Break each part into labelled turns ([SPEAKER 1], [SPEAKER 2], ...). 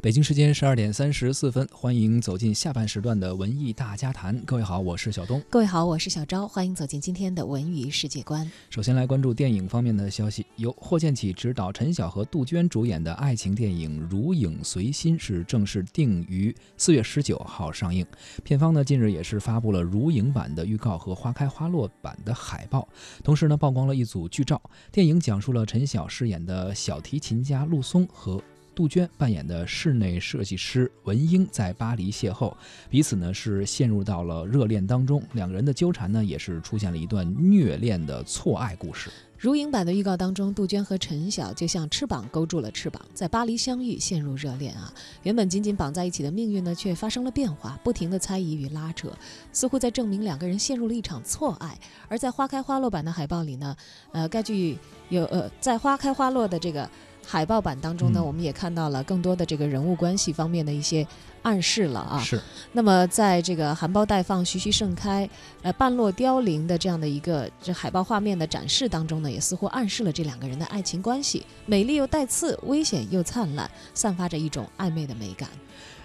[SPEAKER 1] 北京时间十二点三十四分，欢迎走进下半时段的文艺大家谈。各位好，我是小东。
[SPEAKER 2] 各位好，我是小昭。欢迎走进今天的文娱世界观。
[SPEAKER 1] 首先来关注电影方面的消息，由霍建起执导、陈晓和杜鹃主演的爱情电影《如影随心》是正式定于四月十九号上映。片方呢近日也是发布了如影版的预告和花开花落版的海报，同时呢曝光了一组剧照。电影讲述了陈晓饰演的小提琴家陆松和。杜鹃扮演的室内设计师文英在巴黎邂逅，彼此呢是陷入到了热恋当中，两个人的纠缠呢也是出现了一段虐恋的错爱故事。
[SPEAKER 2] 如影版的预告当中，杜鹃和陈晓就像翅膀勾住了翅膀，在巴黎相遇，陷入热恋啊！原本紧紧绑在一起的命运呢，却发生了变化，不停的猜疑与拉扯，似乎在证明两个人陷入了一场错爱。而在花开花落版的海报里呢，呃，该剧有呃，在花开花落的这个。海报版当中呢，我们也看到了更多的这个人物关系方面的一些暗示了啊。
[SPEAKER 1] 是。
[SPEAKER 2] 那么，在这个含苞待放、徐徐盛开、呃半落凋零的这样的一个这海报画面的展示当中呢，也似乎暗示了这两个人的爱情关系，美丽又带刺，危险又灿烂，散发着一种暧昧的美感。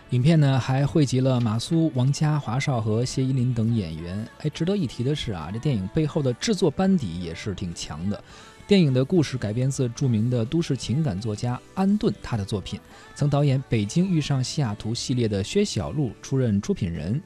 [SPEAKER 1] 影片呢还汇集了马苏、王佳、华少和谢依霖等演员。哎，值得一提的是啊，这电影背后的制作班底也是挺强的。电影的故事改编自著名的都市情感作家安顿他的作品，曾导演《北京遇上西雅图》系列的薛晓路出任出品人。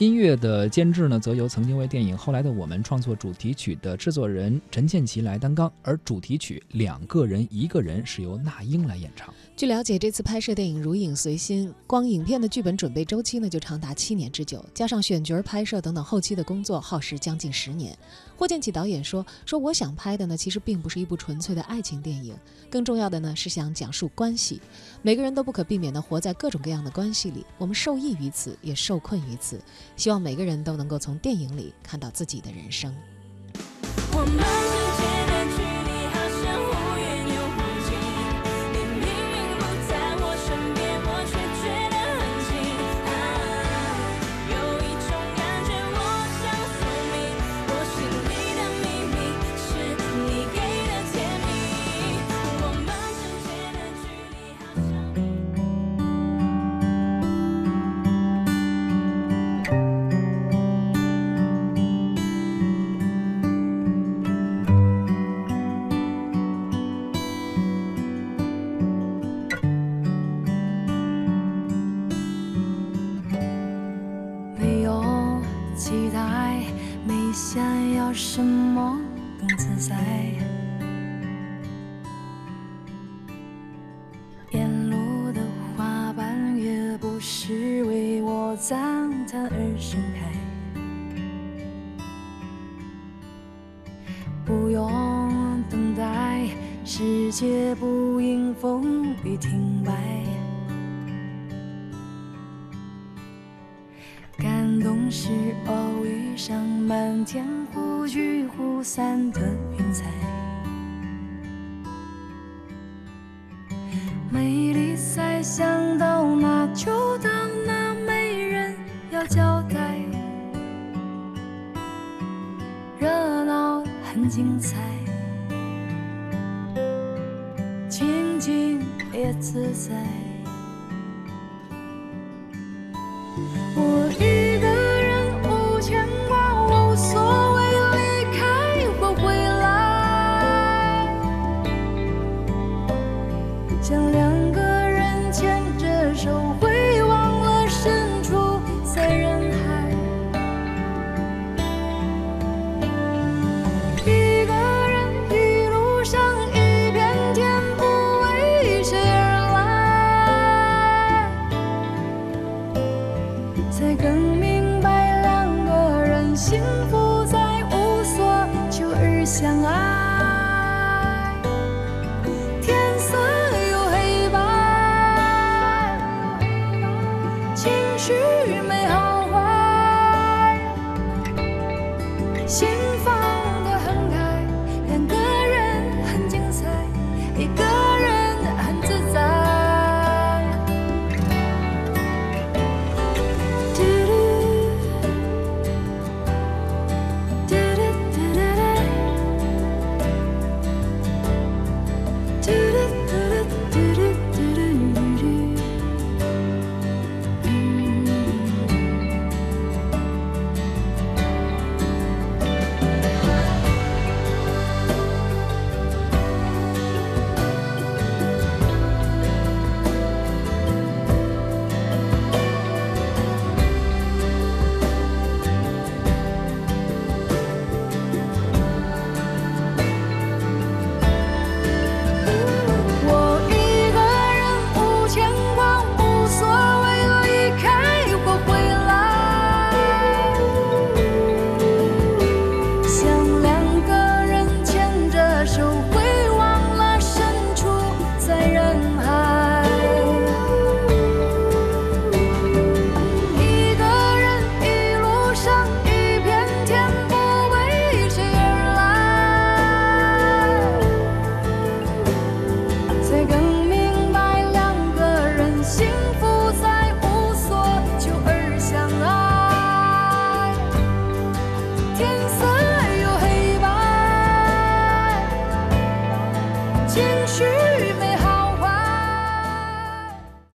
[SPEAKER 1] 音乐的监制呢，则由曾经为电影《后来的我们》创作主题曲的制作人陈建奇来担纲，而主题曲《两个人一个人》是由那英来演唱。
[SPEAKER 2] 据了解，这次拍摄电影《如影随心》，光影片的剧本准备周期呢就长达七年之久，加上选角、拍摄等等后期的工作，耗时将近十年。霍建起导演说：“说我想拍的呢，其实并不是一部纯粹的爱情电影，更重要的呢是想讲述关系。每个人都不可避免地活在各种各样的关系里，我们受益于此，也受困于此。希望每个人都能够从电影里看到自己的人生。”我们想要什么更自在？沿路的花瓣也不是为我赞叹而盛开，不用等待，世界不因风雨停摆，感动是偶遇上满天。忽聚忽散的云彩，美丽再想到那就当那没人要交代，热闹很精彩，静静也自在。